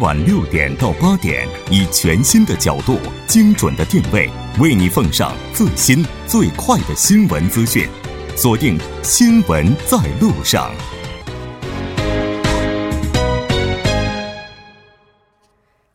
晚六点到八点，以全新的角度、精准的定位，为你奉上最新最快的新闻资讯。锁定《新闻在路上》。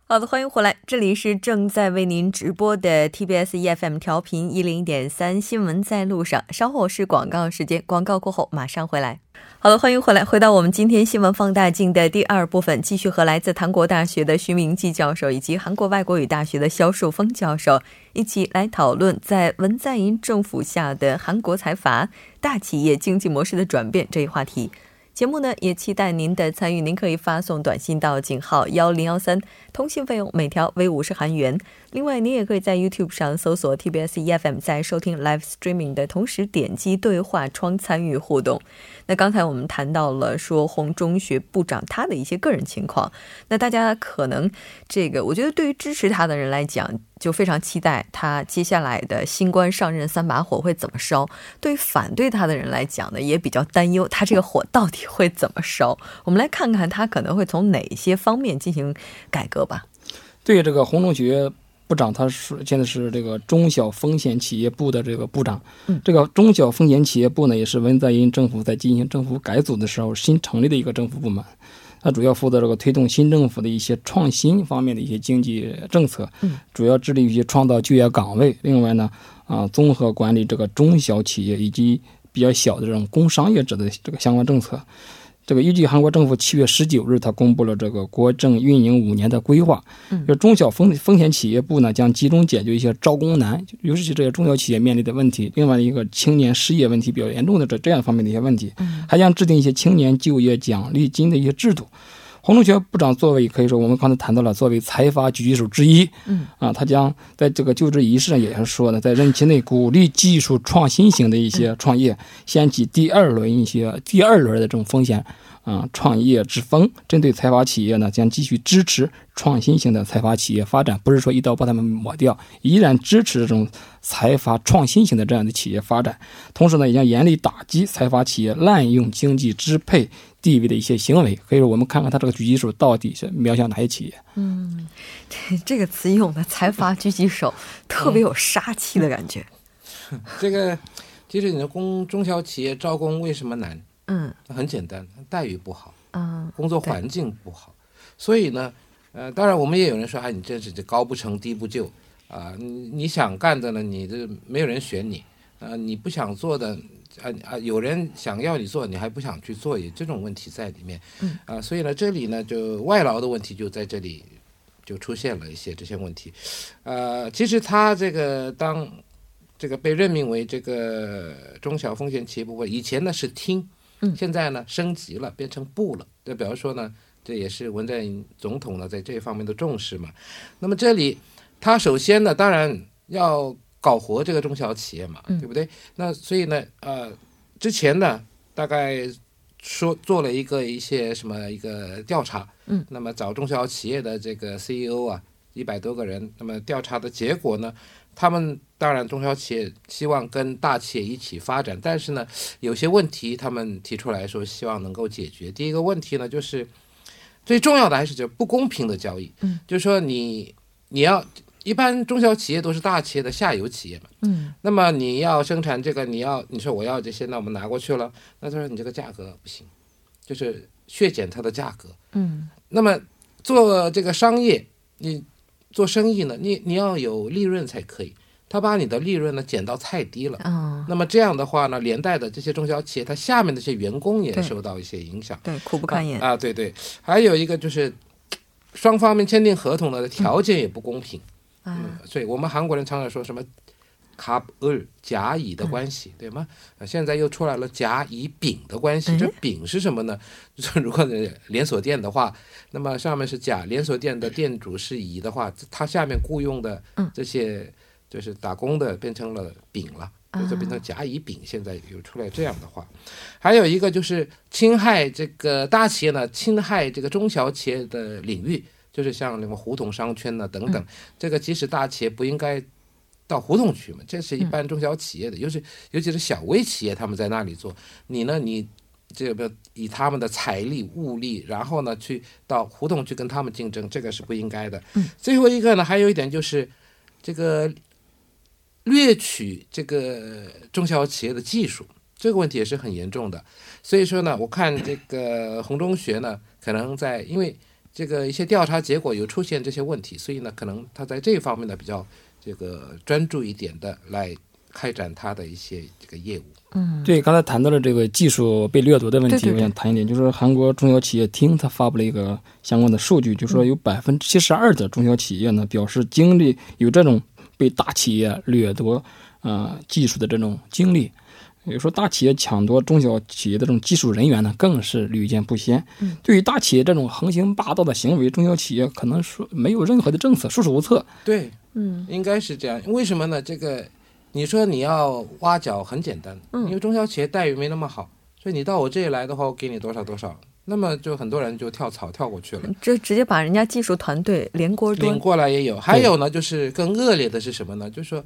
好的，欢迎回来，这里是正在为您直播的 TBS EFM 调频一零点三新闻在路上。稍后是广告时间，广告过后马上回来。好的，欢迎回来，回到我们今天新闻放大镜的第二部分，继续和来自韩国大学的徐明基教授以及韩国外国语大学的肖树峰教授一起来讨论在文在寅政府下的韩国财阀大企业经济模式的转变这一话题。节目呢也期待您的参与，您可以发送短信到井号幺零幺三，通信费用每条为五十韩元。另外，您也可以在 YouTube 上搜索 TBS EFM，在收听 Live Streaming 的同时点击对话窗参与互动。那刚才我们谈到了说洪中学部长他的一些个人情况，那大家可能这个，我觉得对于支持他的人来讲，就非常期待他接下来的新官上任三把火会怎么烧；对于反对他的人来讲呢，也比较担忧他这个火到底会怎么烧。我们来看看他可能会从哪些方面进行改革吧。对这个洪中学。部长他是现在是这个中小风险企业部的这个部长，这个中小风险企业部呢，也是文在寅政府在进行政府改组的时候新成立的一个政府部门，它主要负责这个推动新政府的一些创新方面的一些经济政策，主要致力于创造就业岗位。另外呢，啊，综合管理这个中小企业以及比较小的这种工商业者的这个相关政策。这个依据韩国政府七月十九日，他公布了这个国政运营五年的规划。就中小风风险企业部呢，将集中解决一些招工难，尤其是这些中小企业面临的问题。另外一个青年失业问题比较严重的这这样方面的一些问题，还将制定一些青年就业奖励金的一些制度。洪中学部长作为可以说我们刚才谈到了，作为财阀狙击手之一，嗯啊，他将在这个就职仪式上也是说呢，在任期内鼓励技术创新型的一些创业，掀起第二轮一些第二轮的这种风险啊创业之风。针对财阀企业呢，将继续支持创新型的财阀企业发展，不是说一刀把他们抹掉，依然支持这种财阀创新型的这样的企业发展。同时呢，也将严厉打击财阀企业滥用经济支配。地位的一些行为，可以说我们看看他这个狙击手到底是瞄向哪些企业？嗯，这这个词用的财阀狙击手特别有杀气的感觉。这个其实你的工中小企业招工为什么难？嗯，很简单，待遇不好，嗯，工作环境不好。所以呢，呃，当然我们也有人说，哎，你真是这高不成低不就啊？你你想干的呢，你这没有人选你，呃，你不想做的。啊啊！有人想要你做，你还不想去做，也这种问题在里面。嗯啊，所以呢，这里呢，就外劳的问题就在这里就出现了一些这些问题。呃，其实他这个当这个被任命为这个中小风险企业部分，以前呢是厅，嗯，现在呢升级了，变成部了。就比方说呢，这也是文在寅总统呢在这方面的重视嘛。那么这里他首先呢，当然要。搞活这个中小企业嘛，对不对？那所以呢，呃，之前呢，大概说做了一个一些什么一个调查，嗯，那么找中小企业的这个 CEO 啊，一百多个人，那么调查的结果呢，他们当然中小企业希望跟大企业一起发展，但是呢，有些问题他们提出来说希望能够解决。第一个问题呢，就是最重要的还是就不公平的交易，嗯，就是说你你要。一般中小企业都是大企业的下游企业嘛，嗯，那么你要生产这个，你要你说我要这些，那我们拿过去了，那他说你这个价格不行，就是削减它的价格，嗯，那么做这个商业，你做生意呢，你你要有利润才可以，他把你的利润呢减到太低了，嗯，那么这样的话呢，连带的这些中小企业，它下面的这些员工也受到一些影响，对，苦不堪言啊，对对，还有一个就是双方面签订合同的条件也不公平。嗯，所以我们韩国人常常说什么“卡尔甲乙”的关系，对吗？啊，现在又出来了甲乙丙的关系。这丙是什么呢？就是如果连锁店的话，那么上面是甲，连锁店的店主是乙的话，他下面雇佣的这些就是打工的变成了丙了，就变成甲乙丙。现在又出来这样的话，还有一个就是侵害这个大企业呢，侵害这个中小企业的领域。就是像那个胡同商圈呢等等，这个即使大企业不应该到胡同去嘛，这是一般中小企业的，尤其尤其是小微企业他们在那里做，你呢你这个以他们的财力物力，然后呢去到胡同去跟他们竞争，这个是不应该的。嗯，最后一个呢，还有一点就是这个掠取这个中小企业的技术，这个问题也是很严重的。所以说呢，我看这个红中学呢，可能在因为这个一些调查结果有出现这些问题，所以呢，可能他在这方面呢比较这个专注一点的来开展他的一些这个业务。嗯，对，刚才谈到了这个技术被掠夺的问题，我想谈一点，就是韩国中小企业厅他发布了一个相关的数据，就说有百分之七十二的中小企业呢表示经历有这种被大企业掠夺啊技术的这种经历。有说大企业抢夺中小企业的这种技术人员呢，更是屡见不鲜。嗯，对于大企业这种横行霸道的行为，中小企业可能说没有任何的政策，束手无策。对，嗯，应该是这样。为什么呢？这个你说你要挖角很简单，嗯，因为中小企业待遇没那么好，所以你到我这里来的话，我给你多少多少，那么就很多人就跳槽跳过去了，就直接把人家技术团队连锅端。领过来也有，还有呢，就是更恶劣的是什么呢？就是说，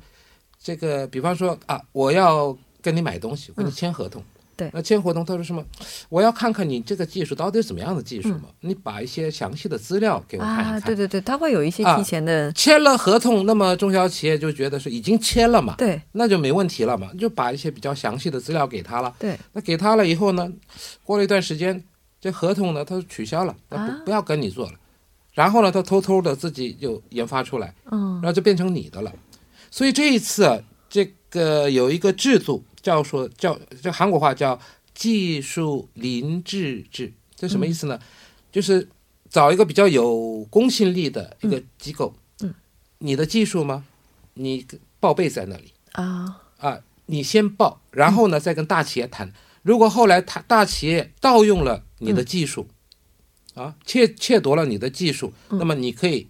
这个比方说啊，我要。跟你买东西，跟你签合同，对，那签合同他说什么？我要看看你这个技术到底是怎么样的技术嘛？你把一些详细的资料给我看一看。对对对，他会有一些提前的。签了合同，那么中小企业就觉得是已经签了嘛？对，那就没问题了嘛，就把一些比较详细的资料给他了。对，那给他了以后呢，过了一段时间，这合同呢他取消了，那不不要跟你做了，然后呢他偷偷的自己就研发出来，嗯，然后就变成你的了。所以这一次这个有一个制度。叫说叫叫韩国话叫技术林制制，这什么意思呢？就是找一个比较有公信力的一个机构，嗯，你的技术吗？你报备在那里啊啊，你先报，然后呢再跟大企业谈。如果后来他大企业盗用了你的技术，啊，窃窃夺了你的技术，那么你可以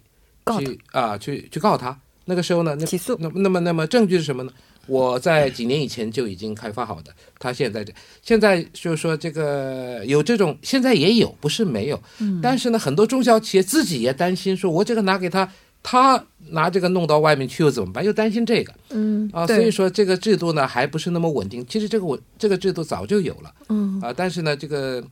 去啊去去告他。那个时候呢，那起诉，那那么那么证据是什么呢？我在几年以前就已经开发好的，他现在这现在就是说这个有这种，现在也有，不是没有，嗯，但是呢，很多中小企业自己也担心，说我这个拿给他，他拿这个弄到外面去又怎么办？又担心这个，嗯啊，所以说这个制度呢还不是那么稳定。其实这个我这个制度早就有了，嗯啊，但是呢这个。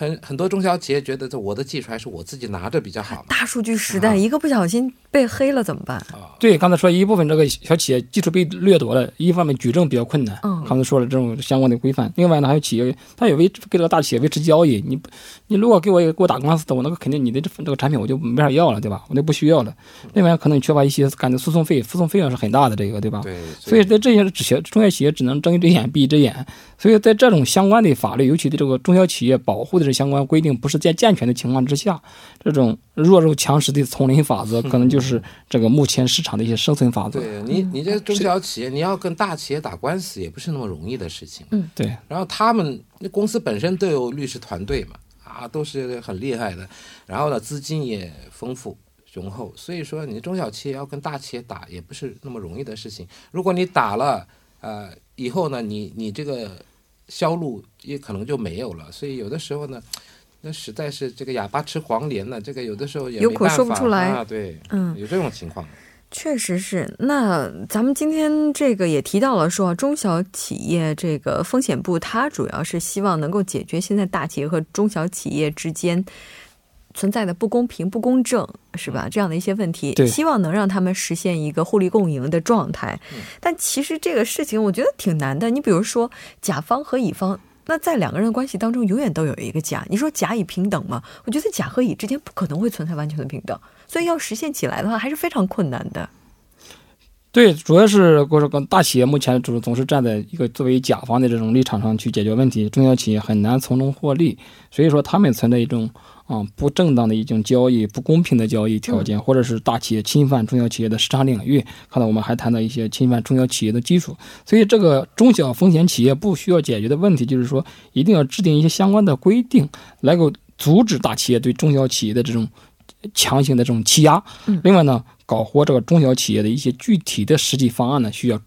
很很多中小企业觉得这我的技术还是我自己拿着比较好。大数据时代，一个不小心被黑了怎么办？啊，对，刚才说一部分这个小企业技术被掠夺了，一方面举证比较困难。嗯，刚才说了这种相关的规范。另外呢，还有企业，他也维给这个大企业维持交易。你你如果给我给我打官司的，我那个肯定你的这这个产品我就没法要了，对吧？我就不需要了。另外可能缺乏一些干的诉讼费，诉讼费用是很大的，这个对吧？对。所以在这些这些中小企业只能睁一只眼闭一只眼。所以在这种相关的法律，尤其对这个中小企业保护的这相关规定不是在健全的情况之下，这种弱肉强食的丛林法则，可能就是这个目前市场的一些生存法则。对你，你这中小企业，你要跟大企业打官司，也不是那么容易的事情。嗯，对。然后他们那公司本身都有律师团队嘛，啊，都是很厉害的。然后呢，资金也丰富雄厚，所以说你中小企业要跟大企业打，也不是那么容易的事情。如果你打了，呃，以后呢，你你这个。销路也可能就没有了，所以有的时候呢，那实在是这个哑巴吃黄连了，这个有的时候也有苦说不出来啊。对，嗯，有这种情况。确实是。那咱们今天这个也提到了，说中小企业这个风险部，它主要是希望能够解决现在大企业和中小企业之间。存在的不公平、不公正，是吧？这样的一些问题，希望能让他们实现一个互利共赢的状态。但其实这个事情我觉得挺难的。你比如说，甲方和乙方，那在两个人的关系当中，永远都有一个甲。你说甲乙平等吗？我觉得甲和乙之间不可能会存在完全的平等，所以要实现起来的话，还是非常困难的。对，主要是我说，大企业目前总总是站在一个作为甲方的这种立场上去解决问题，中小企业很难从中获利，所以说他们存在一种。啊，不正当的一种交易，不公平的交易条件，或者是大企业侵犯中小企业的市场领域。看到我们还谈到一些侵犯中小企业的基础，所以这个中小风险企业不需要解决的问题，就是说一定要制定一些相关的规定，来够阻止大企业对中小企业的这种强行的这种欺压。另外呢，搞活这个中小企业的一些具体的实际方案呢，需要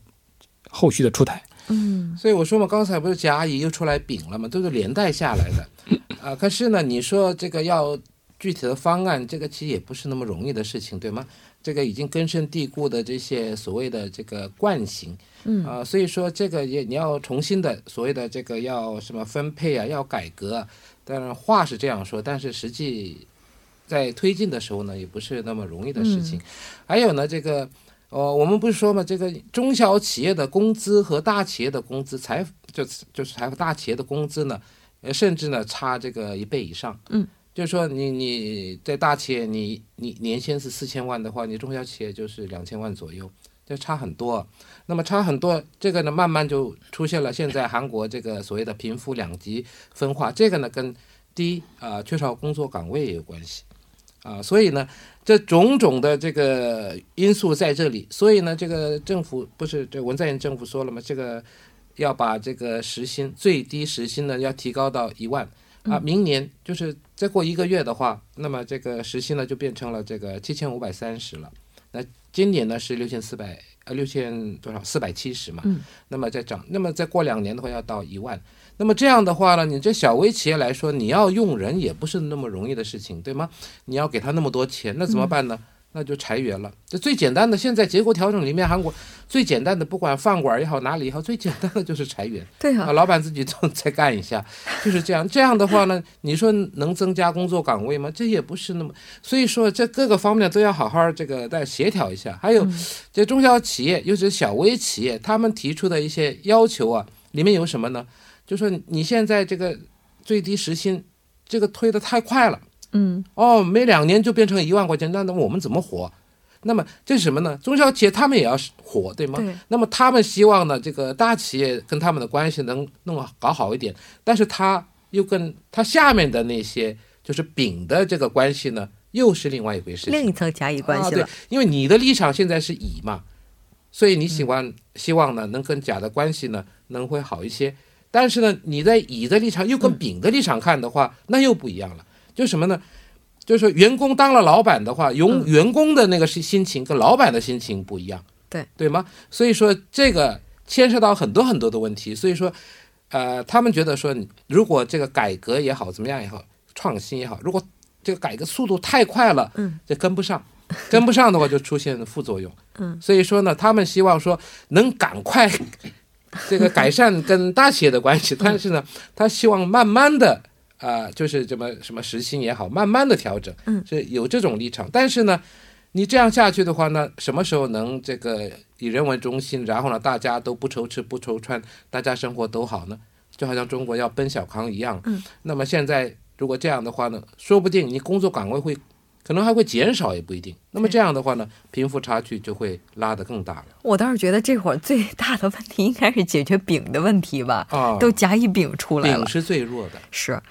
后续的出台。嗯，所以我说嘛，刚才不是甲乙又出来丙了嘛，都是连带下来的。啊，可是呢，你说这个要具体的方案，这个其实也不是那么容易的事情，对吗？这个已经根深蒂固的这些所谓的这个惯性，嗯啊，所以说这个也你要重新的所谓的这个要什么分配啊，要改革，当然话是这样说，但是实际在推进的时候呢，也不是那么容易的事情。还有呢，这个呃，我们不是说嘛，这个中小企业的工资和大企业的工资，财就是就是财富大企业的工资呢，呃，甚至呢差这个一倍以上，嗯。就是说，你你在大企业，你你年薪是四千万的话，你中小企业就是两千万左右，就差很多。那么差很多，这个呢，慢慢就出现了现在韩国这个所谓的贫富两极分化。这个呢，跟第一啊缺少工作岗位也有关系啊。所以呢，这种种的这个因素在这里。所以呢，这个政府不是这文在寅政府说了吗？这个要把这个时薪最低时薪呢要提高到一万。啊，明年就是再过一个月的话，那么这个时薪呢就变成了这个七千五百三十了。那今年呢是六千四百呃六千多少四百七十嘛。嗯。那么再涨，那么再过两年的话要到一万。那么这样的话呢，你这小微企业来说，你要用人也不是那么容易的事情，对吗？你要给他那么多钱，那怎么办呢？那就裁员了，这最简单的。现在结构调整里面，韩国最简单的，不管饭馆也好，哪里也好，最简单的就是裁员。对啊，老板自己都再干一下，就是这样。这样的话呢，你说能增加工作岗位吗？这也不是那么。所以说，这各个方面都要好好这个再协调一下。还有，这中小企业，尤其是小微企业，他们提出的一些要求啊，里面有什么呢？就说你现在这个最低时薪，这个推的太快了。嗯哦，每两年就变成一万块钱，那那我们怎么活？那么这是什么呢？中小企业他们也要活，对吗？对。那么他们希望呢，这个大企业跟他们的关系能弄搞好一点，但是他又跟他下面的那些就是丙的这个关系呢，又是另外一回事。另一层甲乙关系了。对，因为你的立场现在是乙嘛，所以你喜欢希望呢，能跟甲的关系呢能会好一些。但是呢，你在乙的立场又跟丙的立场看的话，那又不一样了。就什么呢？就是说，员工当了老板的话，用员工的那个心心情跟老板的心情不一样，对对吗？所以说这个牵涉到很多很多的问题。所以说，呃，他们觉得说，如果这个改革也好，怎么样也好，创新也好，如果这个改革速度太快了，嗯，就跟不上，跟不上的话就出现副作用，嗯。所以说呢，他们希望说能赶快 这个改善跟大企业的关系，但是呢，他希望慢慢的。啊，就是这么什么时薪也好，慢慢的调整，嗯，是有这种立场。但是呢，你这样下去的话呢，什么时候能这个以人为中心，然后呢，大家都不愁吃不愁穿，大家生活都好呢？就好像中国要奔小康一样。嗯，那么现在如果这样的话呢，说不定你工作岗位会。可能还会减少，也不一定。那么这样的话呢，贫富差距就会拉得更大了。我倒是觉得这会儿最大的问题应该是解决丙的问题吧。啊，都甲乙丙出来了，丙是最弱的。是，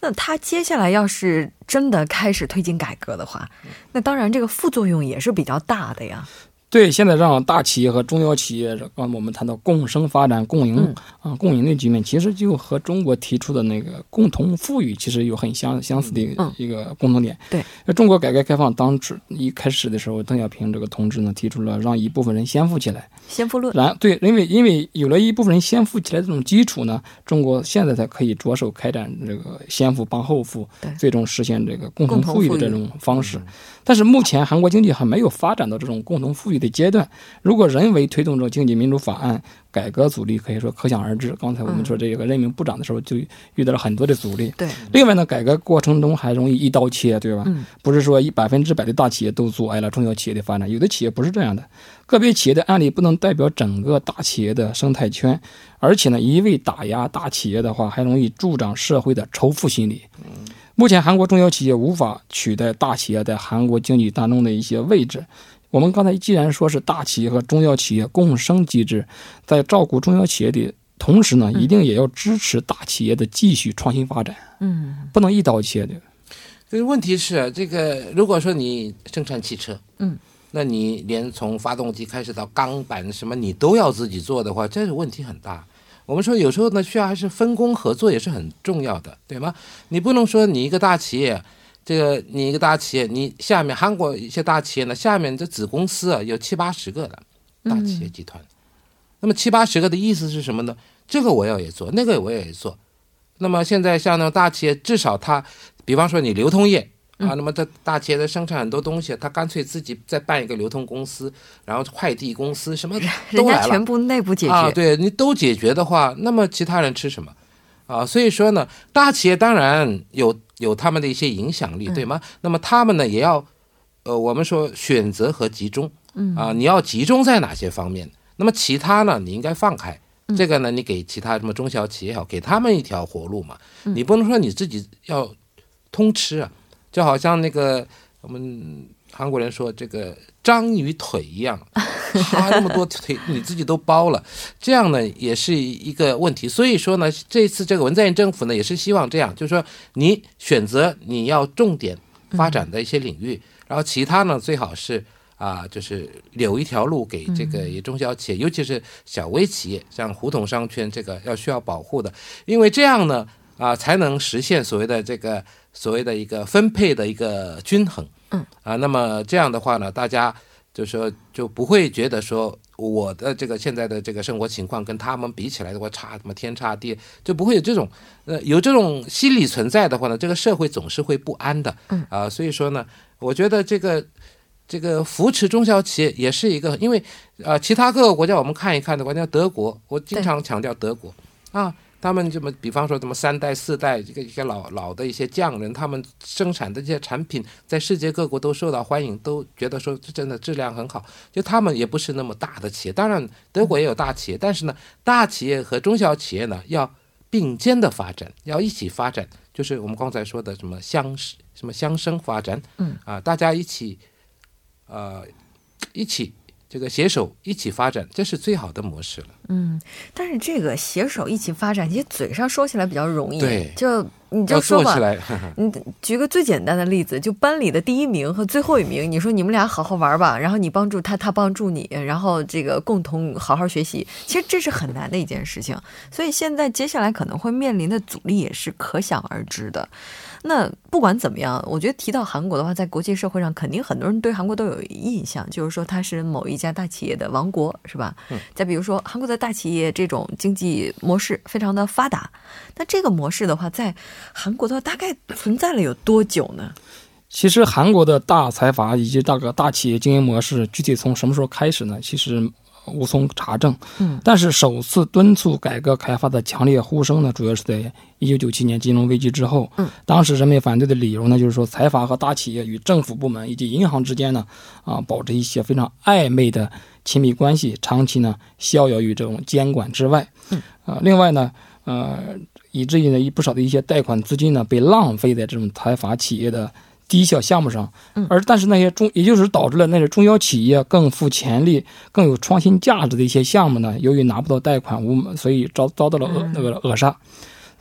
那他接下来要是真的开始推进改革的话，那当然这个副作用也是比较大的呀。对，现在让大企业和中小企业，刚我们谈到共生发展、共赢啊、共赢的局面，其实就和中国提出的那个共同富裕，其实有很相相似的一个共同点。对，中国改革开放当时一开始的时候，邓小平这个同志呢，提出了让一部分人先富起来，先富论。然对，因为因为有了一部分人先富起来这种基础呢，中国现在才可以着手开展这个先富帮后富，最终实现这个共同富裕的这种方式。但是目前韩国经济还没有发展到这种共同富裕的阶段。如果人为推动这种经济民主法案改革阻力，可以说可想而知。刚才我们说这个任命部长的时候，就遇到了很多的阻力。对。另外呢，改革过程中还容易一刀切，对吧？嗯。不是说一百分之百的大企业都阻碍了中小企业的发展，有的企业不是这样的。个别企业的案例不能代表整个大企业的生态圈，而且呢，一味打压大企业的话，还容易助长社会的仇富心理。嗯。目前韩国中小企业无法取代大企业在韩国经济当中的一些位置。我们刚才既然说是大企业和中小企业共生机制，在照顾中小企业的同时呢，一定也要支持大企业的继续创新发展。嗯，不能一刀切的。所以问题是，这个如果说你生产汽车，嗯，那你连从发动机开始到钢板什么你都要自己做的话，这个问题很大。我们说有时候呢，需要还是分工合作也是很重要的，对吗？你不能说你一个大企业，这个你一个大企业，你下面韩国一些大企业呢，下面这子公司啊有七八十个的大企业集团，那么七八十个的意思是什么呢？这个我要也做，那个我也做。那么现在像那种大企业，至少它，比方说你流通业啊。那么这大企业在生产很多东西，他干脆自己再办一个流通公司，然后快递公司什么都来了，全部内部解决啊。对你都解决的话，那么其他人吃什么啊？所以说呢，大企业当然有有他们的一些影响力，对吗？那么他们呢也要呃，我们说选择和集中，嗯啊，你要集中在哪些方面？那么其他呢，你应该放开。这个呢，你给其他什么中小企业也好，给他们一条活路嘛。你不能说你自己要通吃啊，就好像那个我们韩国人说这个章鱼腿一样，哈那么多腿你自己都包了，这样呢也是一个问题。所以说呢，这次这个文在寅政府呢也是希望这样，就是说你选择你要重点发展的一些领域，然后其他呢最好是。啊，就是留一条路给这个中小企业，尤其是小微企业，像胡同商圈这个要需要保护的，因为这样呢，啊，才能实现所谓的这个所谓的一个分配的一个均衡。嗯，啊，那么这样的话呢，大家就说就不会觉得说我的这个现在的这个生活情况跟他们比起来的话差什么天差地，就不会有这种呃有这种心理存在的话呢，这个社会总是会不安的。嗯，啊，所以说呢，我觉得这个。这个扶持中小企业也是一个，因为呃，其他各个国家我们看一看的话，像德国，我经常强调德国啊，他们这么，比方说什么三代四代这个一些老老的一些匠人，他们生产的这些产品在世界各国都受到欢迎，都觉得说真的质量很好。就他们也不是那么大的企业，当然德国也有大企业，但是呢，大企业和中小企业呢要并肩的发展，要一起发展，就是我们刚才说的什么相什么相生发展，嗯啊，大家一起。呃，一起这个携手一起发展，这是最好的模式了。嗯，但是这个携手一起发展，其实嘴上说起来比较容易，对，就你就说吧，你举个最简单的例子，就班里的第一名和最后一名，你说你们俩好好玩吧，然后你帮助他，他帮助你，然后这个共同好好学习，其实这是很难的一件事情。所以现在接下来可能会面临的阻力也是可想而知的。那不管怎么样，我觉得提到韩国的话，在国际社会上肯定很多人对韩国都有印象，就是说它是某一家大企业的王国，是吧？嗯。再比如说，韩国的大企业这种经济模式非常的发达，那这个模式的话，在韩国的话大概存在了有多久呢？其实韩国的大财阀以及大个大企业经营模式，具体从什么时候开始呢？其实。无从查证，嗯，但是首次敦促改革开发的强烈呼声呢，主要是在一九九七年金融危机之后，嗯，当时人们反对的理由呢，就是说财阀和大企业与政府部门以及银行之间呢，啊，保持一些非常暧昧的亲密关系，长期呢逍遥于这种监管之外，嗯，啊，另外呢，呃，以至于呢，一不少的一些贷款资金呢，被浪费在这种财阀企业的。低小项目上，而但是那些中，也就是导致了那些中小企业更富潜力、更有创新价值的一些项目呢，由于拿不到贷款，无所以遭遭到了扼那个扼杀。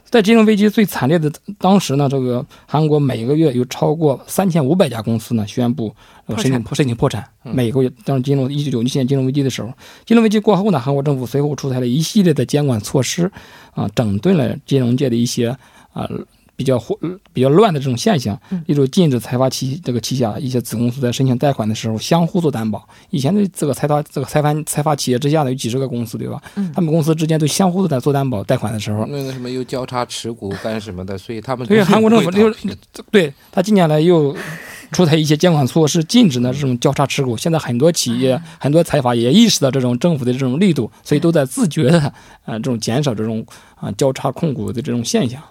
在金融危机最惨烈的当时呢，这个韩国每个月有超过三千五百家公司呢宣布申请申请破产。每个月，当金融一九九七年金融危机的时候，金融危机过后呢，韩国政府随后出台了一系列的监管措施，啊，整顿了金融界的一些啊。比较混、比较乱的这种现象，例如禁止财阀旗这个旗下一些子公司在申请贷款的时候相互做担保。以前的这个财阀、这个财阀、财阀企业之下的有几十个公司，对吧？他们公司之间都相互在做担保贷款的时候，那个什么又交叉持股干什么的，所以他们对韩国政府就对他近年来又出台一些监管措施，禁止呢这种交叉持股。现在很多企业、很多财阀也意识到这种政府的这种力度，所以都在自觉的啊这种减少这种啊交叉控股的这种现象。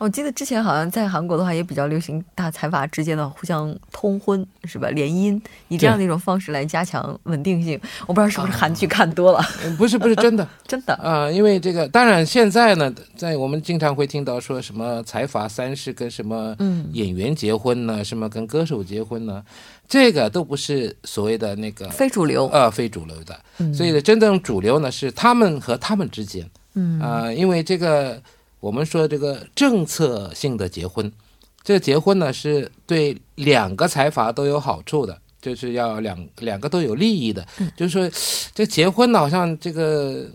我记得之前好像在韩国的话也比较流行大财阀之间的互相通婚，是吧？联姻，以这样的一种方式来加强稳定性。我不知道是不是韩剧看多了，不是不是真的 真的啊！因为这个，当然现在呢，在我们经常会听到说什么财阀三世跟什么演员结婚呢，什么跟歌手结婚呢，这个都不是所谓的那个非主流呃非主流的。所以真正主流呢是他们和他们之间，嗯啊，因为这个。我们说这个政策性的结婚，这个结婚呢是对两个财阀都有好处的，就是要两两个都有利益的。就是说，这结婚呢好像这个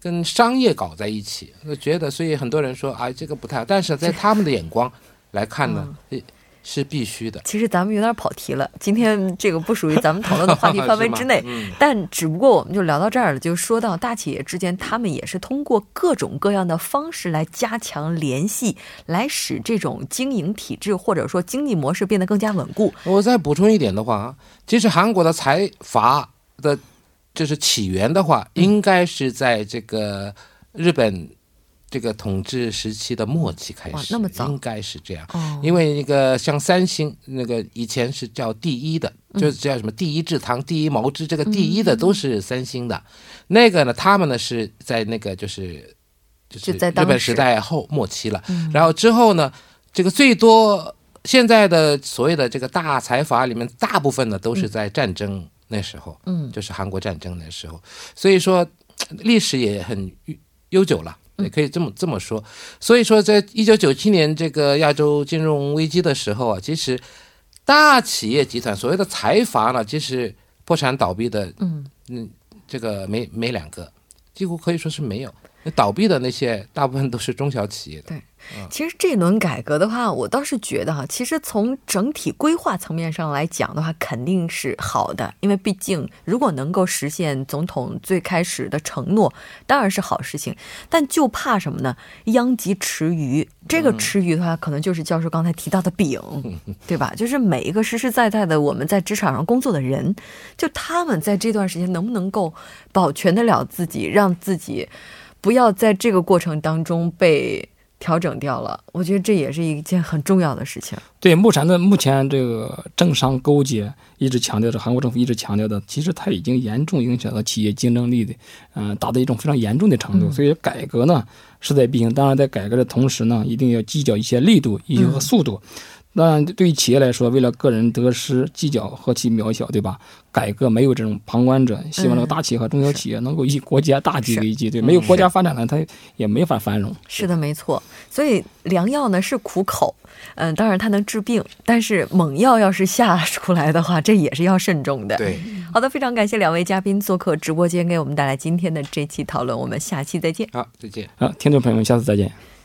跟商业搞在一起，我觉得，所以很多人说啊这个不太好，但是在他们的眼光来看呢，是必须的。其实咱们有点跑题了，今天这个不属于咱们讨论的话题范围之内。嗯。但只不过我们就聊到这儿了，就说到大企业之间，他们也是通过各种各样的方式来加强联系，来使这种经营体制或者说经济模式变得更加稳固。我再补充一点的话啊，其实韩国的财阀的，就是起源的话，应该是在这个日本。这个统治时期的末期开始，那么早。应该是这样，因为那个像三星，那个以前是叫第一的，就是叫什么第一制糖、第一毛织，这个第一的都是三星的。那个呢，他们呢是在那个就是就是日本时代后末期了。然后之后呢，这个最多现在的所谓的这个大财阀里面，大部分呢都是在战争那时候，嗯，就是韩国战争那时候，所以说历史也很悠久了。也可以这么这么说，所以说，在一九九七年这个亚洲金融危机的时候啊，其实大企业集团所谓的财阀呢，其实破产倒闭的，嗯。嗯，这个没没两个，几乎可以说是没有。那倒闭的那些大部分都是中小企业的。对。其实这轮改革的话，我倒是觉得哈，其实从整体规划层面上来讲的话，肯定是好的。因为毕竟，如果能够实现总统最开始的承诺，当然是好事情。但就怕什么呢？殃及池鱼。这个池鱼的话，可能就是教授刚才提到的饼，对吧？就是每一个实实在在的我们在职场上工作的人，就他们在这段时间能不能够保全得了自己，让自己不要在这个过程当中被。调整掉了，我觉得这也是一件很重要的事情。对，目前的目前这个政商勾结一直强调的，韩国政府一直强调的，其实它已经严重影响到企业竞争力的，嗯，达到一种非常严重的程度。所以改革呢势在必行。当然，在改革的同时呢，一定要计较一些力度、一些速度。那对于企业来说，为了个人得失计较何其渺小，对吧？改革没有这种旁观者，希望这个大企业和中小企业能够以国家大局为基，对，没有国家发展了，它也没法繁荣。是的，没错。所以良药呢是苦口，嗯，当然它能治病，但是猛药要是下出来的话，这也是要慎重的。对，好的，非常感谢两位嘉宾做客直播间，给我们带来今天的这期讨论。我们下期再见。好，再见。好，听众朋友们，下次再见。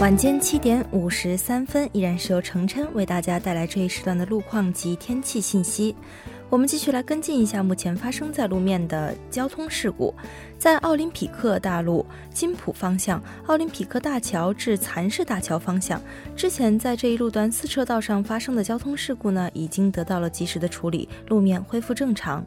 晚间七点五十三分，依然是由程琛为大家带来这一时段的路况及天气信息。我们继续来跟进一下目前发生在路面的交通事故。在奥林匹克大路金浦方向，奥林匹克大桥至蚕市大桥方向，之前在这一路段四车道上发生的交通事故呢，已经得到了及时的处理，路面恢复正常。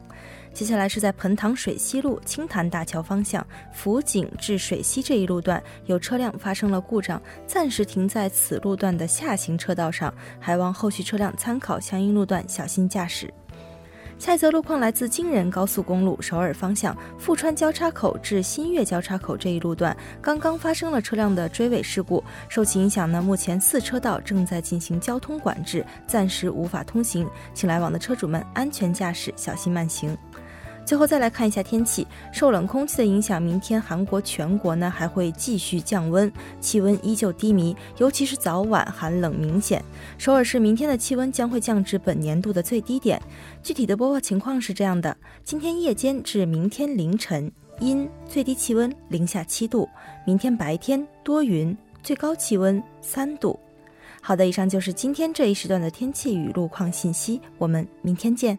接下来是在彭塘水西路青潭大桥方向福井至水西这一路段，有车辆发生了故障，暂时停在此路段的下行车道上，还望后续车辆参考相应路段小心驾驶。下一则路况来自京仁高速公路首尔方向富川交叉口至新月交叉口这一路段，刚刚发生了车辆的追尾事故，受其影响呢，目前四车道正在进行交通管制，暂时无法通行，请来往的车主们安全驾驶，小心慢行。最后再来看一下天气，受冷空气的影响，明天韩国全国呢还会继续降温，气温依旧低迷，尤其是早晚寒冷明显。首尔市明天的气温将会降至本年度的最低点，具体的播报情况是这样的：今天夜间至明天凌晨阴，最低气温零下七度；明天白天多云，最高气温三度。好的，以上就是今天这一时段的天气与路况信息，我们明天见。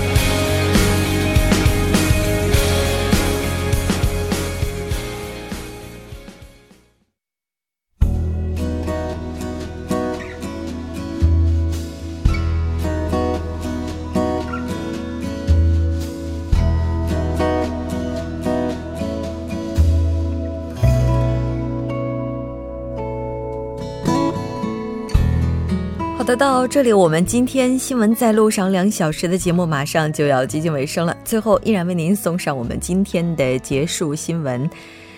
的，到这里，我们今天新闻在路上两小时的节目马上就要接近尾声了。最后，依然为您送上我们今天的结束新闻。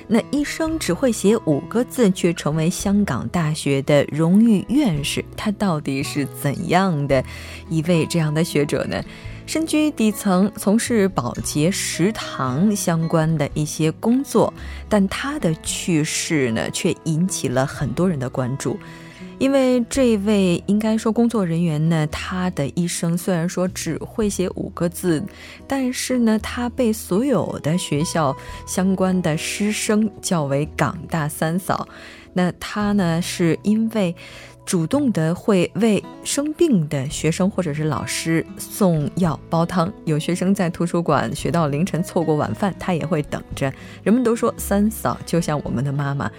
那一生只会写五个字，却成为香港大学的荣誉院士，他到底是怎样的一位这样的学者呢？身居底层，从事保洁食堂相关的一些工作，但他的去世呢，却引起了很多人的关注。因为这位应该说工作人员呢，他的一生虽然说只会写五个字，但是呢，他被所有的学校相关的师生叫为“港大三嫂”。那他呢，是因为主动的会为生病的学生或者是老师送药煲汤。有学生在图书馆学到凌晨错过晚饭，他也会等着。人们都说三嫂就像我们的妈妈。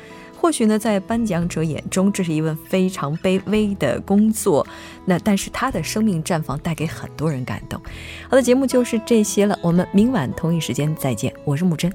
或许呢，在颁奖者眼中，这是一份非常卑微的工作。那但是他的生命绽放，带给很多人感动。好的，节目就是这些了。我们明晚同一时间再见。我是木真。